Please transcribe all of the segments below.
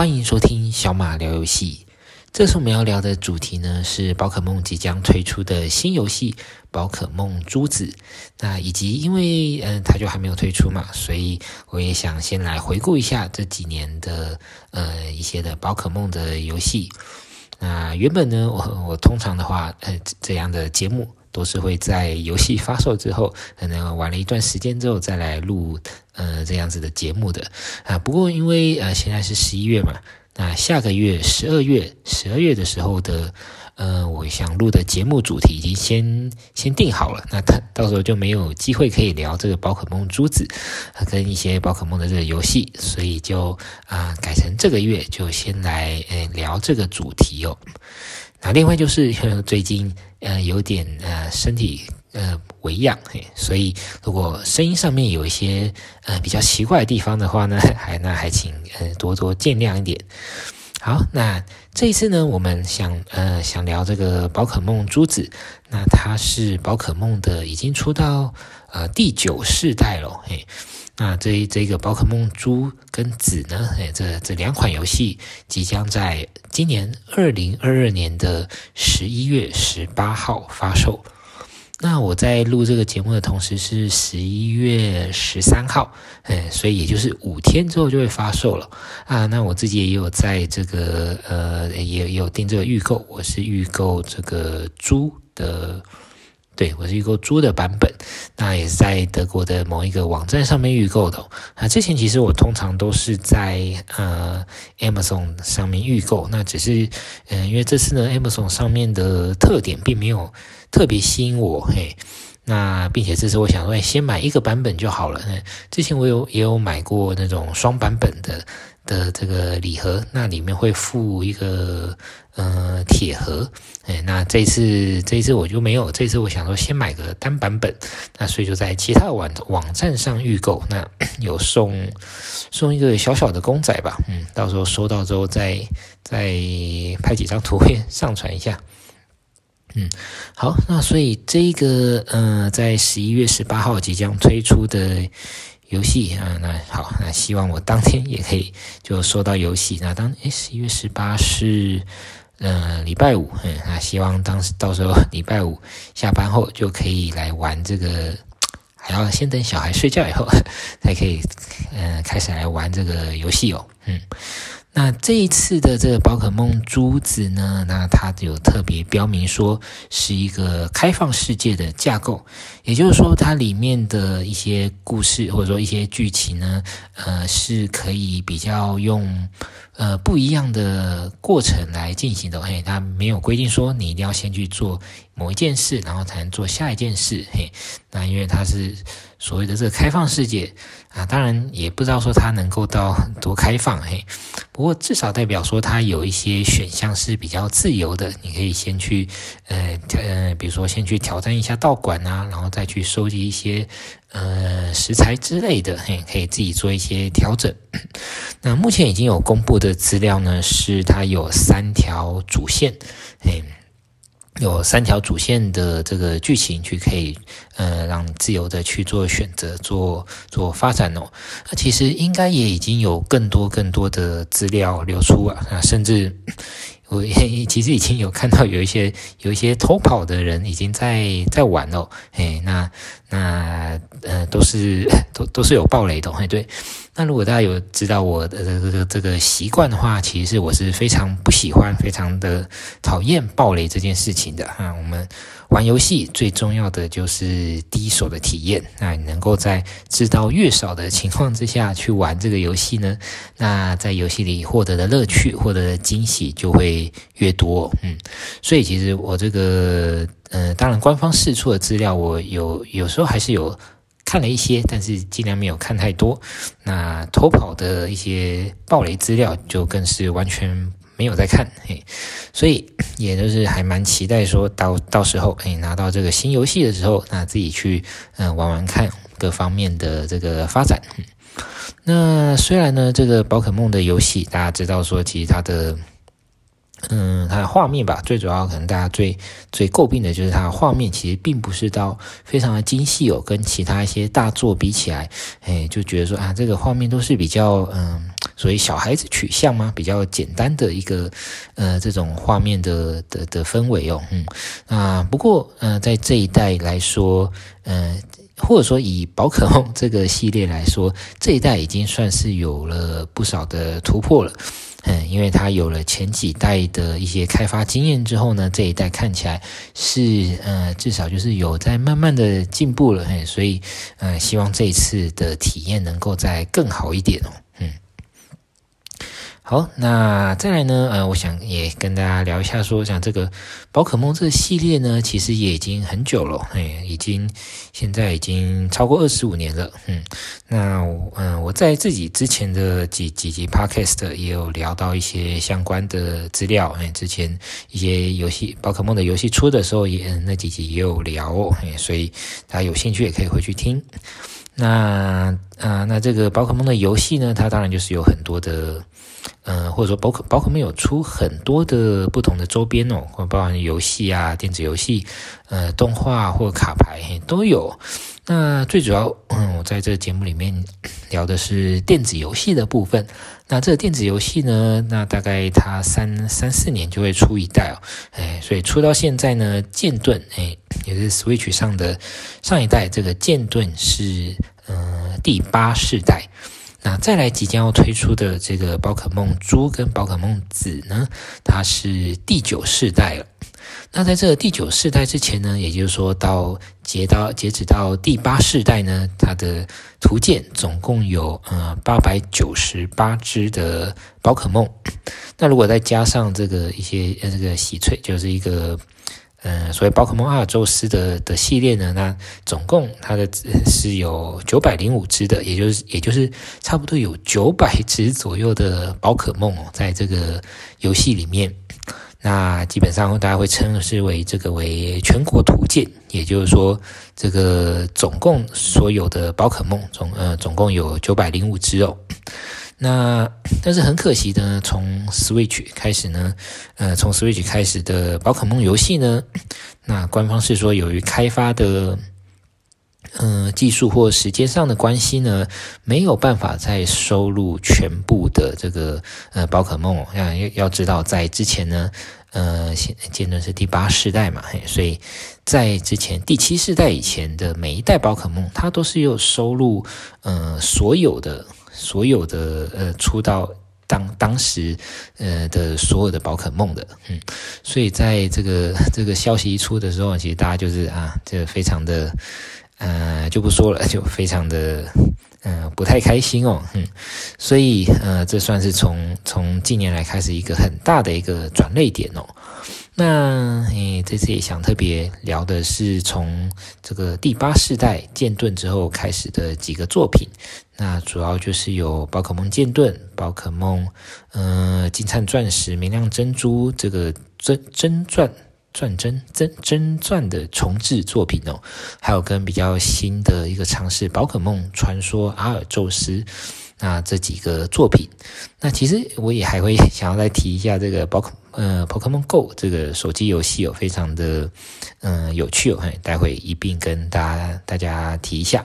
欢迎收听小马聊游戏。这次我们要聊的主题呢，是宝可梦即将推出的新游戏《宝可梦珠子》。那以及因为嗯，它就还没有推出嘛，所以我也想先来回顾一下这几年的呃一些的宝可梦的游戏。那原本呢，我我通常的话，呃，这样的节目都是会在游戏发售之后，可能玩了一段时间之后再来录，呃，这样子的节目的啊。不过因为呃现在是十一月嘛，那下个月十二月十二月的时候的。呃，我想录的节目主题已经先先定好了，那他到时候就没有机会可以聊这个宝可梦珠子，跟一些宝可梦的这个游戏，所以就啊、改成这个月就先来呃聊这个主题哦。那另外就是 最近呃有点呃身体呃微恙，所以如果声音上面有一些呃比较奇怪的地方的话呢，还那还请呃多多见谅一点。好，那这一次呢，我们想呃想聊这个宝可梦珠子，那它是宝可梦的已经出到呃第九世代了，嘿，那这这个宝可梦猪跟子呢，哎，这这两款游戏即将在今年二零二二年的十一月十八号发售。那我在录这个节目的同时是十一月十三号，哎，所以也就是五天之后就会发售了啊。那我自己也有在这个呃，也有订这个预购，我是预购这个猪的，对，我是预购朱的版本，那也是在德国的某一个网站上面预购的。啊，之前其实我通常都是在呃 Amazon 上面预购，那只是嗯、因为这次呢 Amazon 上面的特点并没有。特别吸引我，嘿，那并且这次我想说，先买一个版本就好了。之前我有也有买过那种双版本的的这个礼盒，那里面会附一个呃铁盒，哎，那这次这次我就没有，这次我想说先买个单版本，那所以就在其他网网站上预购，那有送 送一个小小的公仔吧，嗯，到时候收到之后再再拍几张图片上传一下。嗯，好，那所以这个呃，在十一月十八号即将推出的游戏啊，那好，那希望我当天也可以就说到游戏。那当诶，十一月十八是呃礼拜五，嗯，那希望当时到时候礼拜五下班后就可以来玩这个，还要先等小孩睡觉以后 才可以呃开始来玩这个游戏哦，嗯。那这一次的这个宝可梦珠子呢，那它有特别标明说是一个开放世界的架构，也就是说它里面的一些故事或者说一些剧情呢，呃，是可以比较用呃不一样的过程来进行的。嘿，它没有规定说你一定要先去做某一件事，然后才能做下一件事。嘿，那因为它是。所谓的这个开放世界啊，当然也不知道说它能够到多开放嘿，不过至少代表说它有一些选项是比较自由的，你可以先去呃呃，比如说先去挑战一下道馆啊，然后再去收集一些呃食材之类的，嘿，可以自己做一些调整。那目前已经有公布的资料呢，是它有三条主线，嘿。有三条主线的这个剧情去可以，呃，让自由的去做选择、做做发展哦。那其实应该也已经有更多更多的资料流出啊，啊，甚至。我其实已经有看到有一些有一些偷跑的人已经在在玩了，嘿，那那呃都是都都是有爆雷的，嘿，对。那如果大家有知道我的这个这个习惯的话，其实我是非常不喜欢、非常的讨厌爆雷这件事情的哈。我们。玩游戏最重要的就是第一手的体验。那你能够在知道越少的情况之下去玩这个游戏呢？那在游戏里获得的乐趣、获得的惊喜就会越多。嗯，所以其实我这个，呃，当然官方释出的资料，我有有时候还是有看了一些，但是尽量没有看太多。那偷跑的一些爆雷资料，就更是完全。没有在看，嘿，所以也就是还蛮期待说到到时候，哎，拿到这个新游戏的时候，那自己去嗯、玩玩看各方面的这个发展。那虽然呢，这个宝可梦的游戏大家知道说，其实它的嗯它的画面吧，最主要可能大家最最诟病的就是它的画面，其实并不是到非常的精细哦，跟其他一些大作比起来，哎，就觉得说啊，这个画面都是比较嗯。所以小孩子取向吗？比较简单的一个呃这种画面的的的氛围哦，嗯啊，不过呃在这一代来说，嗯、或者说以宝可梦这个系列来说，这一代已经算是有了不少的突破了，嗯，因为它有了前几代的一些开发经验之后呢，这一代看起来是呃至少就是有在慢慢的进步了，嘿，所以呃希望这一次的体验能够再更好一点哦。好，那再来呢？呃，我想也跟大家聊一下说，说像这个宝可梦这个系列呢，其实也已经很久了，哎，已经现在已经超过二十五年了。嗯，那嗯、我在自己之前的几几集 podcast 也有聊到一些相关的资料，哎，之前一些游戏宝可梦的游戏出的时候也，那几集也有聊哦，哎，所以大家有兴趣也可以回去听。那啊、那这个宝可梦的游戏呢，它当然就是有很多的。呃，或者说宝可宝可梦有出很多的不同的周边哦，或包含游戏啊、电子游戏、呃、动画或卡牌都有。那最主要，嗯，我在这个节目里面聊的是电子游戏的部分。那这个电子游戏呢，那大概它三三四年就会出一代哦，哎，所以出到现在呢，剑盾哎，也是 Switch 上的上一代，这个剑盾是呃第八世代。那再来即将要推出的这个宝可梦猪跟宝可梦紫呢，它是第九世代了。那在这个第九世代之前呢，也就是说到截到截止到第八世代呢，它的图鉴总共有呃八百九十八只的宝可梦。那如果再加上这个一些呃这个喜翠，就是一个。嗯，所以宝可梦阿尔宙斯的的系列呢，那总共它的是有九百零五只的，也就是也就是差不多有九百只左右的宝可梦哦，在这个游戏里面，那基本上大家会称之为这个为全国图鉴，也就是说，这个总共所有的宝可梦总呃总共有九百零五只哦。那但是很可惜的，从 Switch 开始呢，呃，从 Switch 开始的宝可梦游戏呢，那官方是说由于开发的，呃，技术或时间上的关系呢，没有办法再收录全部的这个呃宝可梦。要要知道，在之前呢，呃，现阶是第八世代嘛，嘿，所以在之前第七世代以前的每一代宝可梦，它都是有收录呃所有的。所有的呃出道当当时呃的所有的宝可梦的，嗯，所以在这个 这个消息一出的时候，其实大家就是啊，这非常的呃就不说了，就非常的嗯、呃、不太开心哦，嗯，所以呃这算是从从近年来开始一个很大的一个转捩点哦。那诶，这次也想特别聊的是从这个第八世代剑盾之后开始的几个作品。那主要就是有宝可梦剑盾、宝可梦呃金灿钻石、明亮珍珠这个真真钻钻真真真钻的重制作品哦，还有跟比较新的一个尝试宝可梦传说阿尔宙斯。那这几个作品，那其实我也还会想要再提一下这个宝可呃 Pokémon Go 这个手机游戏有非常的嗯、有趣哦，待会一并跟大家大家提一下，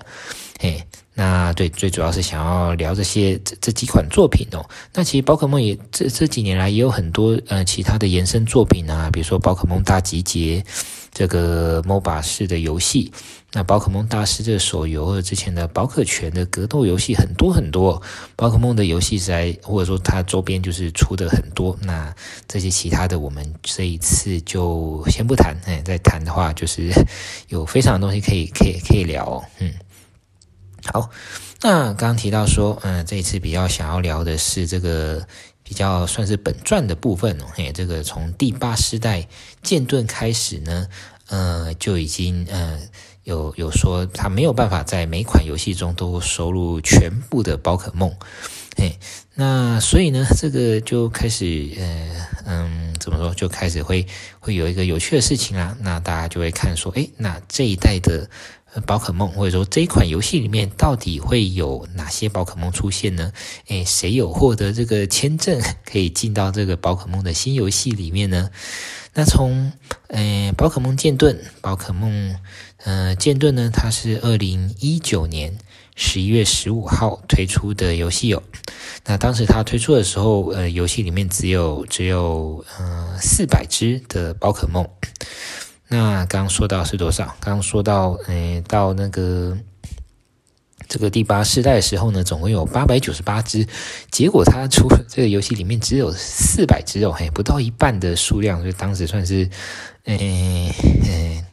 嘿，那对，最主要是想要聊这些这这几款作品哦。那其实宝可梦也这这几年来也有很多呃其他的延伸作品啊，比如说宝可梦大集结这个 MOBA 式的游戏。那宝可梦大师这手游，或者之前的宝可拳的格斗游戏很多很多，宝可梦的游戏在或者说它周边就是出的很多。那这些其他的我们这一次就先不谈，哎，再谈的话就是 有非常的东西可以可以可以聊。嗯，好，那刚刚提到说，嗯，这一次比较想要聊的是这个比较算是本传的部分哦。嘿，这个从第八世代剑盾开始呢，呃，就已经呃。有有说他没有办法在每款游戏中都收录全部的宝可梦，嘿，那所以呢，这个就开始呃嗯怎么说，就开始会会有一个有趣的事情啊，那大家就会看说，诶，那这一代的宝可梦或者说这一款游戏里面到底会有哪些宝可梦出现呢？诶，谁有获得这个签证 可以进到这个宝可梦的新游戏里面呢？那从呃宝可梦剑盾，宝可梦。呃，剑盾呢，它是二零一九年十一月十五号推出的游戏哦。那当时它推出的时候，呃，游戏里面只有只有呃四百只的宝可梦。那刚刚说到是多少？刚刚说到，呃，到那个这个第八世代的时候呢，总共有八百九十八只。结果它出这个游戏里面只有四百只哦，嘿，不到一半的数量，所以当时算是，呃呃，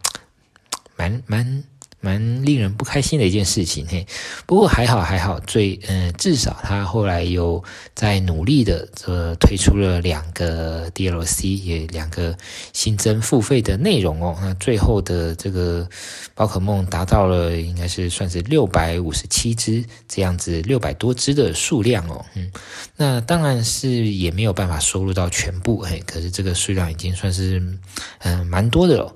蛮蛮。蛮令人不开心的一件事情嘿，不过还好还好，最嗯、至少他后来有在努力的呃推出了两个 DLC，也两个新增付费的内容哦。那最后的这个宝可梦达到了应该是算是六百五十七只这样子，六百多只的数量哦。嗯，那当然是也没有办法收录到全部嘿，可是这个数量已经算是嗯蛮多的了。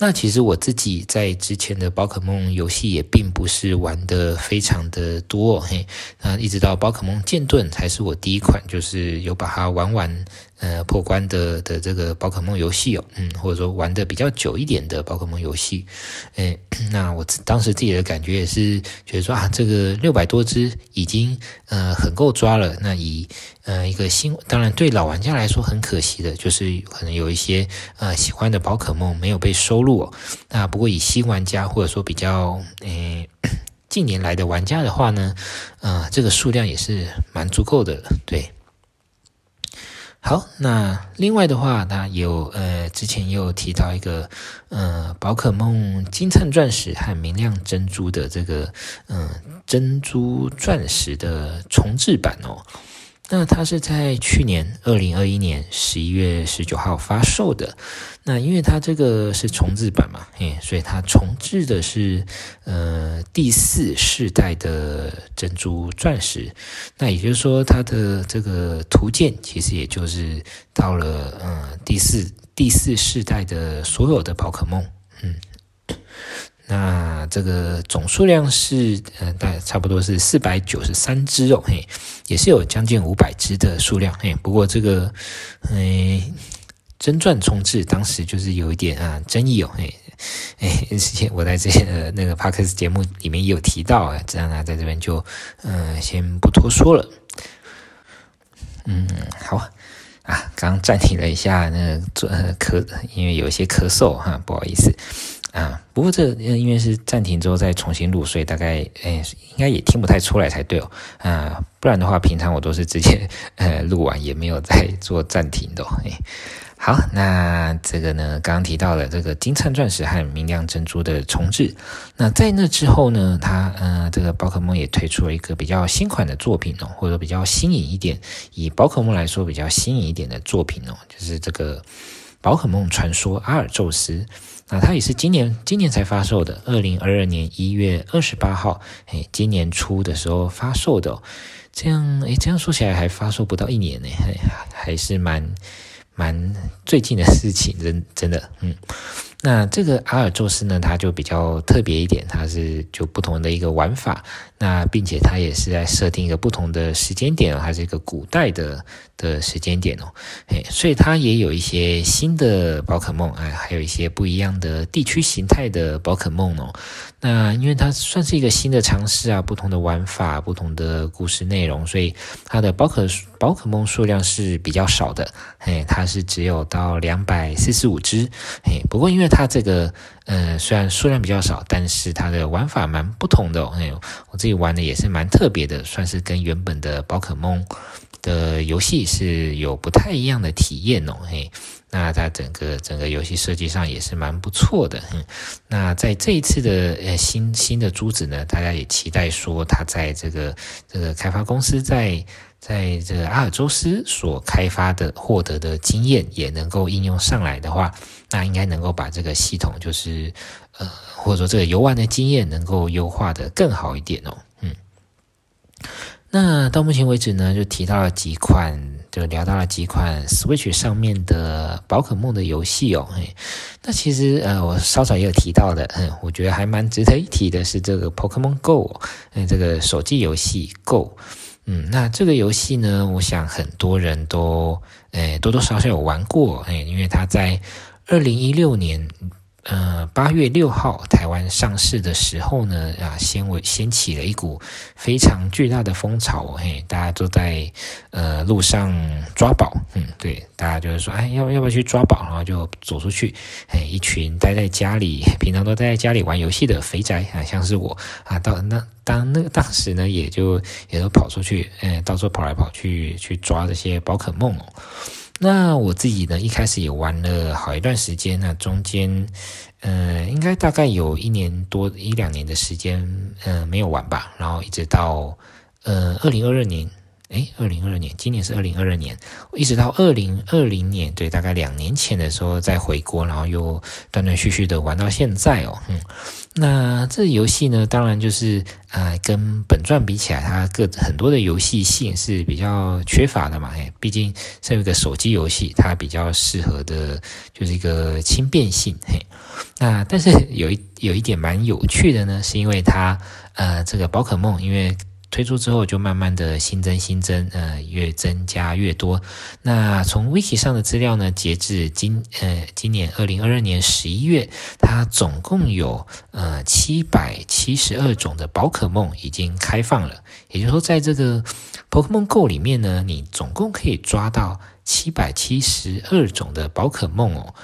那其实我自己在之前的宝可梦游戏也并不是玩的非常的多嘿，那一直到宝可梦剑盾才是我第一款，就是有把它玩完。呃，破关的的这个宝可梦游戏哦，嗯，或者说玩的比较久一点的宝可梦游戏，诶，那我当时自己的感觉也是觉得说啊，这个六百多只已经呃很够抓了。那以呃一个新，当然对老玩家来说很可惜的，就是可能有一些呃喜欢的宝可梦没有被收录哦。那不过以新玩家或者说比较诶近年来的玩家的话呢，呃，这个数量也是蛮足够的，对。好，那另外的话，那有呃，之前也有提到一个呃，宝可梦金灿钻石和明亮珍珠的这个嗯、珍珠钻石的重置版哦。那它是在去年二零二一年十一月十九号发售的。那因为它这个是重制版嘛，嘿，所以它重制的是呃第四世代的珍珠钻石。那也就是说，它的这个图鉴其实也就是到了呃第四第四世代的所有的宝可梦，嗯。那这个总数量是，呃，大概差不多是四百九十三只哦，嘿，也是有将近五百只的数量，嘿。不过这个，哎，真钻重置当时就是有一点啊争议哦，嘿，哎，之前我在之前那个 Podcast 节目里面也有提到啊，这样呢，在这边就，嗯、先不多说了。嗯，好啊，刚暂停了一下，那个咳，因为有些咳嗽哈，不好意思。啊，不过这因为是暂停之后再重新录，所以大概诶应该也听不太出来才对哦。啊，不然的话，平常我都是直接 呃录完也没有再做暂停的。好，那这个呢，刚刚提到了这个金灿钻石和明亮珍珠的重置。那在那之后呢，它呃这个宝可梦也推出了一个比较新款的作品哦，或者比较新颖一点，以宝可梦来说比较新颖一点的作品哦，就是这个宝可梦传说阿尔宙斯。那它也是今年今年才发售的，二零二二年一月二十八号，哎，今年初的时候发售的，哦，这样哎，这样说起来还发售不到一年呢，还还是蛮蛮最近的事情，真真的，嗯。那这个阿尔宙斯呢，它就比较特别一点，它是就不同的一个玩法，那并且它也是在设定一个不同的时间点，它是一个古代的的时间点哦，嘿，所以它也有一些新的宝可梦，哎，还有一些不一样的地区形态的宝可梦哦。那因为它算是一个新的尝试啊，不同的玩法，不同的故事内容，所以它的宝可宝可梦数量是比较少的，嘿，它是只有到两百四十五只，嘿，不过因为它这个，呃，虽然数量比较少，但是它的玩法蛮不同的哦。哎，我自己玩的也是蛮特别的，算是跟原本的宝可梦的游戏是有不太一样的体验哦。嘿，那它整个整个游戏设计上也是蛮不错的。嗯，那在这一次的呃新新的珠子呢，大家也期待说它在这个这个开发公司在。在这个阿尔宙斯所开发的获得的经验也能够应用上来的话，那应该能够把这个系统，就是呃，或者说这个游玩的经验能够优化得更好一点哦。嗯，那到目前为止呢，就提到了几款，就聊到了几款 Switch 上面的宝可梦的游戏哦。那其实呃，我稍早也有提到的，嗯，我觉得还蛮值得一提的是这个 Pokemon Go，嗯，这个手机游戏 Go。嗯，那这个游戏呢，我想很多人都诶多多少少有玩过诶，因为它在二零一六年呃，八月六号台湾上市的时候呢，啊，掀为掀起了一股非常巨大的风潮，嘿，大家都在呃路上抓宝，嗯，对，大家就是说，哎，要不要不要去抓宝？然后就走出去，哎，一群待在家里，平常都待在家里玩游戏的肥宅啊，像是我啊，到那当那个当时呢，也就也都跑出去，哎，到处跑来跑去去抓这些宝可梦哦。那我自己呢，一开始也玩了好一段时间，那中间，呃，应该大概有一年多一两年的时间，呃，没有玩吧。然后一直到，呃，二零二二年，诶，二零二二年，今年是二零二二年，一直到二零二零年，对，大概两年前的时候再回国，然后又断断续续的玩到现在哦，嗯。那这游戏呢，当然就是、呃，跟本传比起来，它各很多的游戏性是比较缺乏的嘛。嘿，毕竟是一个手机游戏，它比较适合的就是一个轻便性。嘿，那但是有一有一点蛮有趣的呢，是因为它呃，这个宝可梦，因为。推出之后就慢慢的新增新增，呃，越增加越多。那从 Wiki 上的资料呢，截至今呃今年二零二二年十一月，它总共有呃七百七十二种的宝可梦已经开放了。也就是说，在这个 Pokemon Go 里面呢，你总共可以抓到七百七十二种的宝可梦哦。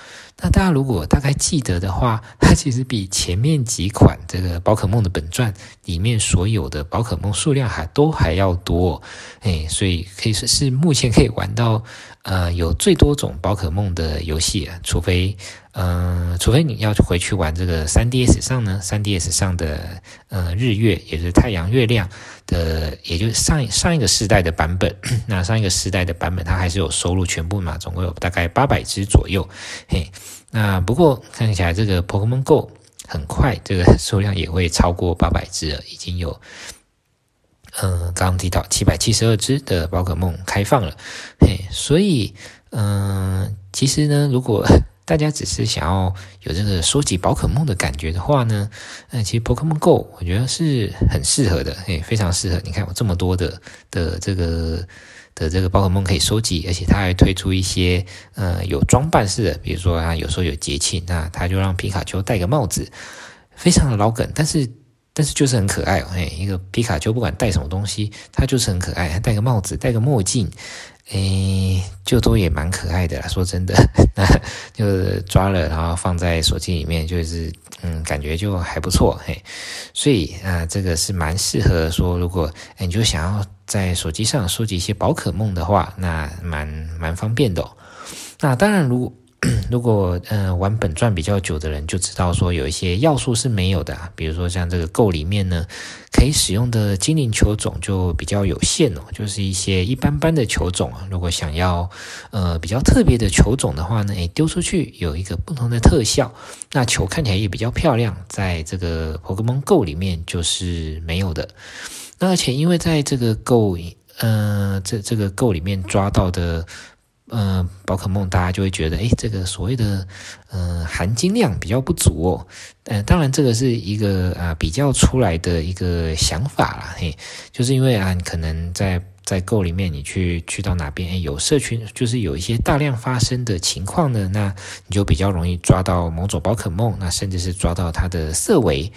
那大家如果大概记得的话，它其实比前面几款这个宝可梦的本传里面所有的宝可梦数量还都还要多，哎，所以可以说是目前可以玩到呃有最多种宝可梦的游戏啊，除非、呃，除非你要回去玩这个 3DS 上呢，3DS 上的呃日月也就是太阳月亮的，也就是上上一个世代的版本，那上一个世代的版本它还是有收录全部嘛，总共有大概八百只左右，嘿。那不过看起来这个 Pokemon Go 很快，这个 数量也会超过八百只了，已经有，嗯、刚刚提到七百七十二只的宝可梦开放了，嘿，所以，嗯、其实呢，如果大家只是想要有这个收集宝可梦的感觉的话呢，那其实 Pokemon Go 我觉得是很适合的，嘿，非常适合。你看我这么多的的这个。的这个宝可梦可以收集，而且它还推出一些呃有装扮式的，比如说啊，有时候有节庆，那他就让皮卡丘戴个帽子，非常的老梗，但是但是就是很可爱哦，嘿，一个皮卡丘不管戴什么东西，它就是很可爱，戴个帽子，戴个墨镜。诶，就都也蛮可爱的啦，说真的，那就是抓了，然后放在手机里面，就是嗯，感觉就还不错嘿。所以啊、这个是蛮适合说，如果诶你就想要在手机上收集一些宝可梦的话，那蛮蛮方便的哦。那当然，如果 如果呃玩本传比较久的人就知道说有一些要素是没有的，比如说像这个 Go 里面呢，可以使用的精灵球种就比较有限哦，就是一些一般般的球种啊。如果想要呃比较特别的球种的话呢，诶丢出去有一个不同的特效，那球看起来也比较漂亮，在这个 Pokemon Go 里面就是没有的。那而且因为在这个 Go 呃这这个 Go 里面抓到的。呃，宝可梦大家就会觉得，诶，这个所谓的呃含金量比较不足哦。呃，当然这个是一个啊、比较出来的一个想法啦，嘿，就是因为啊，你可能在在购里面，你去去到哪边，诶，有社群，就是有一些大量发生的情况呢，那你就比较容易抓到某种宝可梦，那甚至是抓到它的色违。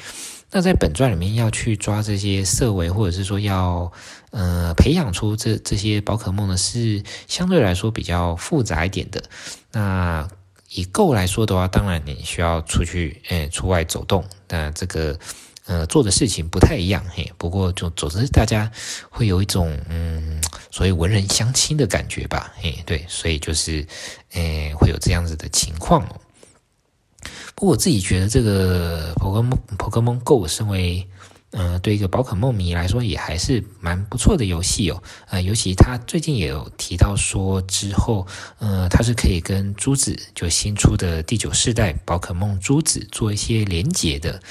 那在本传里面要去抓这些色违，或者是说要呃培养出这这些宝可梦呢，是相对来说比较复杂一点的。那以 Go 来说的话，当然你需要出去诶出外走动，那这个呃做的事情不太一样嘿。不过就总之大家会有一种嗯所谓文人相亲的感觉吧嘿，对，所以就是诶会有这样子的情况哦。不过我自己觉得这个 Pokemon Pokemon Go 身为呃对一个宝可梦迷来说也还是蛮不错的游戏哦，呃，尤其他最近也有提到说之后呃它是可以跟珠子就新出的第九世代宝可梦珠子做一些连接的，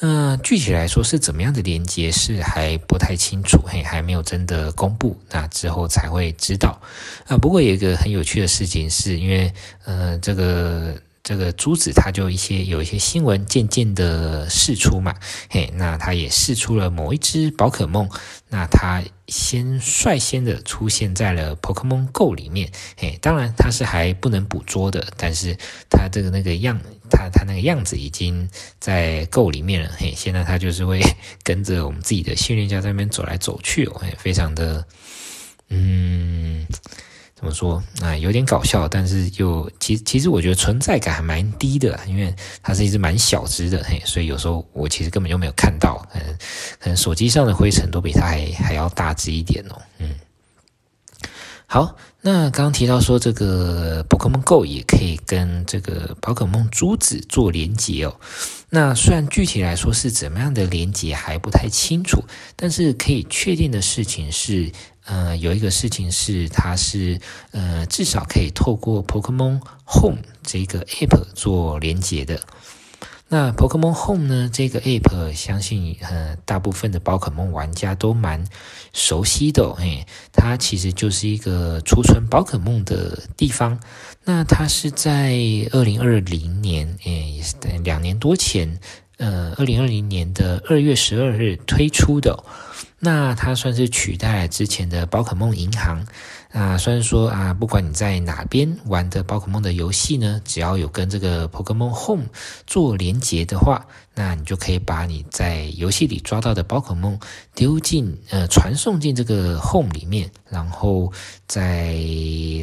呃，具体来说是怎么样的连接是还不太清楚，嘿，还没有真的公布，那之后才会知道啊。不过有一个很有趣的事情是因为呃这个。这个珠子，它就一些有一些新闻渐渐的释出嘛，嘿，那它也释出了某一只宝可梦，那它先率先的出现在了 Pokémon Go 里面，嘿，当然它是还不能捕捉的，但是它这个那个样，它它那个样子已经在 Go 里面了，嘿，现在它就是会 跟着我们自己的训练家在那边走来走去哦，嘿，非常的，嗯。怎么说？啊，有点搞笑，但是又其实其实我觉得存在感还蛮低的，因为它是一只蛮小只的，嘿，所以有时候我其实根本就没有看到，可能可能手机上的灰尘都比它还还要大只一点哦，嗯。好，那刚刚提到说这个 Pokémon Go 也可以跟这个宝可梦珠子做连接哦。那虽然具体来说是怎么样的连接还不太清楚，但是可以确定的事情是。呃，有一个事情是，它是呃，至少可以透过 Pokemon Home 这个 App 做连接的。那 Pokemon Home 呢，这个 App 相信呃，大部分的宝可梦玩家都蛮熟悉的，嘿，它其实就是一个储存宝可梦的地方。那它是在二零二零年，诶，也是两年多前，呃，二零二零年的二月十二日推出的。那它算是取代之前的宝可梦银行那。虽然说啊，不管你在哪边玩的宝可梦的游戏呢，只要有跟这个 Pokemon Home 做连接的话，那你就可以把你在游戏里抓到的宝可梦丢进呃传送进这个 Home 里面，然后在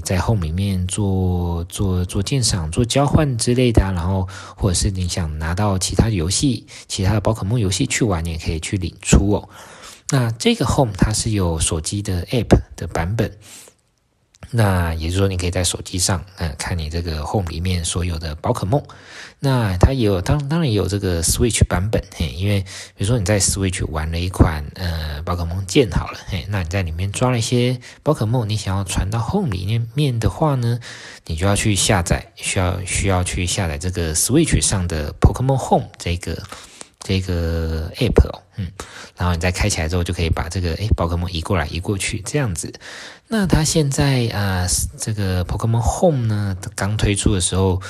在 Home 里面做做做鉴赏、做交换之类的啊。然后或者是你想拿到其他游戏、其他的宝可梦游戏去玩，你也可以去领出哦。那这个 Home 它是有手机的 App 的版本，那也就是说，你可以在手机上，嗯，看你这个 Home 里面所有的宝可梦。那它也有当当然也有这个 Switch 版本，嘿，因为比如说你在 Switch 玩了一款呃宝可梦剑好了，嘿，那你在里面抓了一些宝可梦，你想要传到 Home 里面面的话呢，你就要去下载，需要需要去下载这个 Switch 上的 Pokémon Home 这个。这个 app 哦，嗯，然后你再开起来之后，就可以把这个诶宝可梦移过来移过去这样子。那它现在啊、呃，这个 Pokemon Home 呢，刚推出的时候，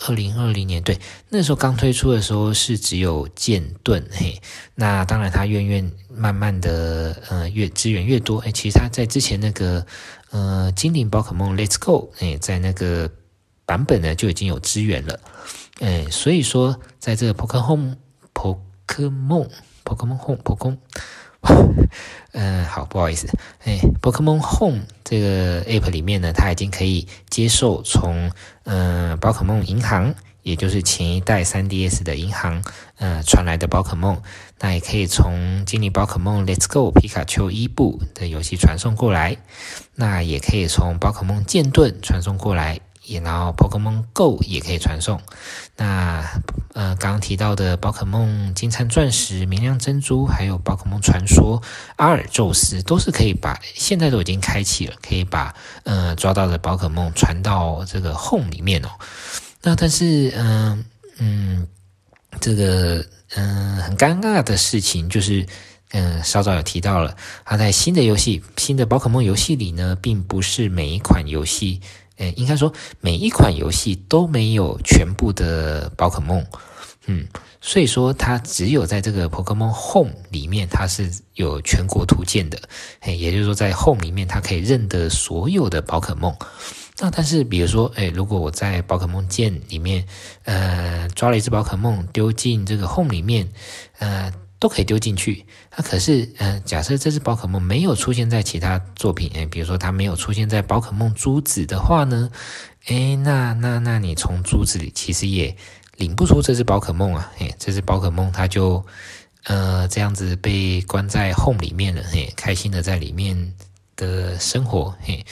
二零二零年对，那时候刚推出的时候是只有剑盾嘿。那当然它越越慢慢的呃越资源越多，诶其实它在之前那个呃精灵宝可梦 Let's Go 诶在那个版本呢就已经有资源了，诶所以说在这个 Pokémon Home。Pokémon Pokémon Home Pokémon，嗯，好，不好意思，哎，Pokémon Home 这个 App 里面呢，它已经可以接受从嗯宝可梦银行，也就是前一代 3DS 的银行，嗯传来的宝可梦，那也可以从精灵宝可梦 Let's Go 皮卡丘伊布的游戏传送过来，那也可以从宝可梦剑盾传送过来。也然后，Pokémon Go 也可以传送。那呃，刚刚提到的宝可梦金灿钻石、明亮珍珠，还有宝可梦传说阿尔宙斯，都是可以把现在都已经开启了，可以把呃抓到的宝可梦传到这个 Home 里面哦。那但是嗯、嗯，这个嗯、很尴尬的事情就是，嗯、稍早有提到了，它在新的游戏、新的宝可梦游戏里呢，并不是每一款游戏。诶，应该说每一款游戏都没有全部的宝可梦，嗯，所以说它只有在这个 Pokémon Home 里面，它是有全国图鉴的，哎，也就是说在 Home 里面，它可以认得所有的宝可梦。那但是比如说，哎，如果我在宝可梦剑里面，呃，抓了一只宝可梦丢进这个 Home 里面，呃。都可以丢进去，那可是，呃，假设这只宝可梦没有出现在其他作品，诶，比如说它没有出现在宝可梦珠子的话呢，诶，那那那你从珠子里其实也领不出这只宝可梦啊，诶，这只宝可梦它就，呃，这样子被关在 home 里面了，嘿，开心的在里面的生活，嘿，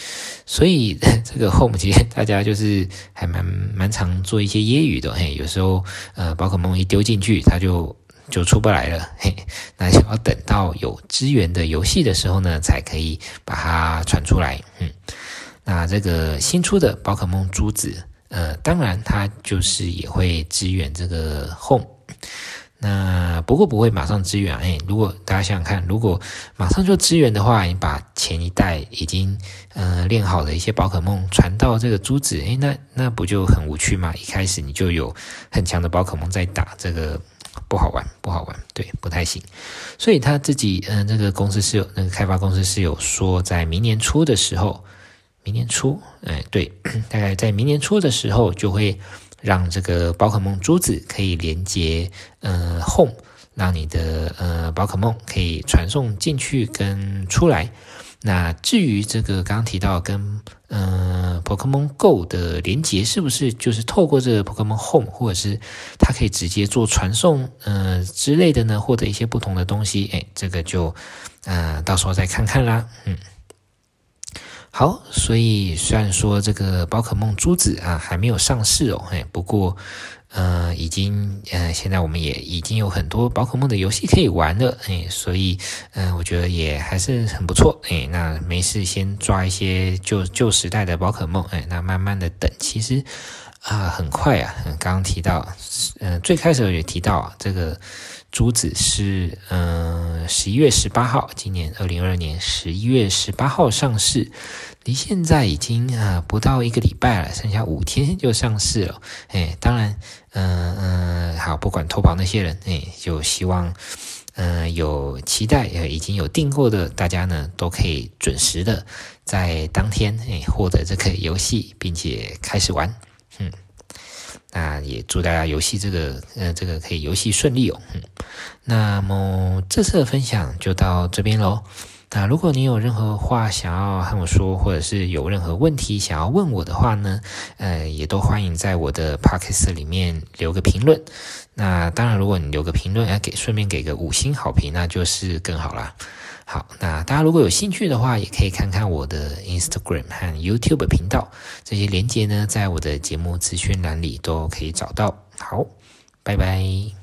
所以这个 home 其实大家就是还蛮蛮常做一些揶揄的，嘿，有时候，呃，宝可梦一丢进去，它就。就出不来了，嘿，那就要等到有资源的游戏的时候呢，才可以把它传出来。嗯，那这个新出的宝可梦珠子，呃，当然它就是也会支援这个 Home。那不过不会马上支援，哎，如果大家想想看，如果马上就支援的话，你把前一代已经呃练好的一些宝可梦传到这个珠子，哎，那那不就很无趣吗？一开始你就有很强的宝可梦在打，这个不好玩，不好玩，对，不太行。所以他自己，嗯、呃，这个公司是有那个开发公司是有说，在明年初的时候，明年初，哎，对，大概在明年初的时候就会。让这个宝可梦珠子可以连接呃 Home，让你的呃宝可梦可以传送进去跟出来。那至于这个刚刚提到跟呃 Pokémon Go 的连接，是不是就是透过这个 Pokémon Home，或者是它可以直接做传送呃之类的呢？获得一些不同的东西？哎，这个就呃到时候再看看啦。嗯。好，所以虽然说这个宝可梦珠子啊还没有上市哦，哎，不过呃已经呃现在我们也已经有很多宝可梦的游戏可以玩了，哎，所以嗯、呃、我觉得也还是很不错，哎，那没事先抓一些旧旧时代的宝可梦，哎，那慢慢的等，其实啊很快啊，刚刚提到，嗯、最开始也提到啊这个。珠子是嗯十一月十八号，今年二零二二年十一月十八号上市，离现在已经啊不到一个礼拜了，剩下五天就上市了。哎，当然，不管偷跑那些人，哎，就希望嗯有期待，呃，已经有订购的大家呢，都可以准时的在当天哎获得这个游戏，并且开始玩，嗯。那也祝大家游戏这个，呃，这个可以游戏顺利哦。嗯，那么这次的分享就到这边喽。那如果你有任何话想要和我说，或者是有任何问题想要问我的话呢，呃，也都欢迎在我的 Podcast 里面留个评论。那当然，如果你留个评论，要给顺便给个五星好评，那就是更好啦。好，那大家如果有兴趣的话，也可以看看我的 Instagram 和 YouTube 频道，这些连接呢，在我的节目资讯栏里都可以找到。好，拜拜。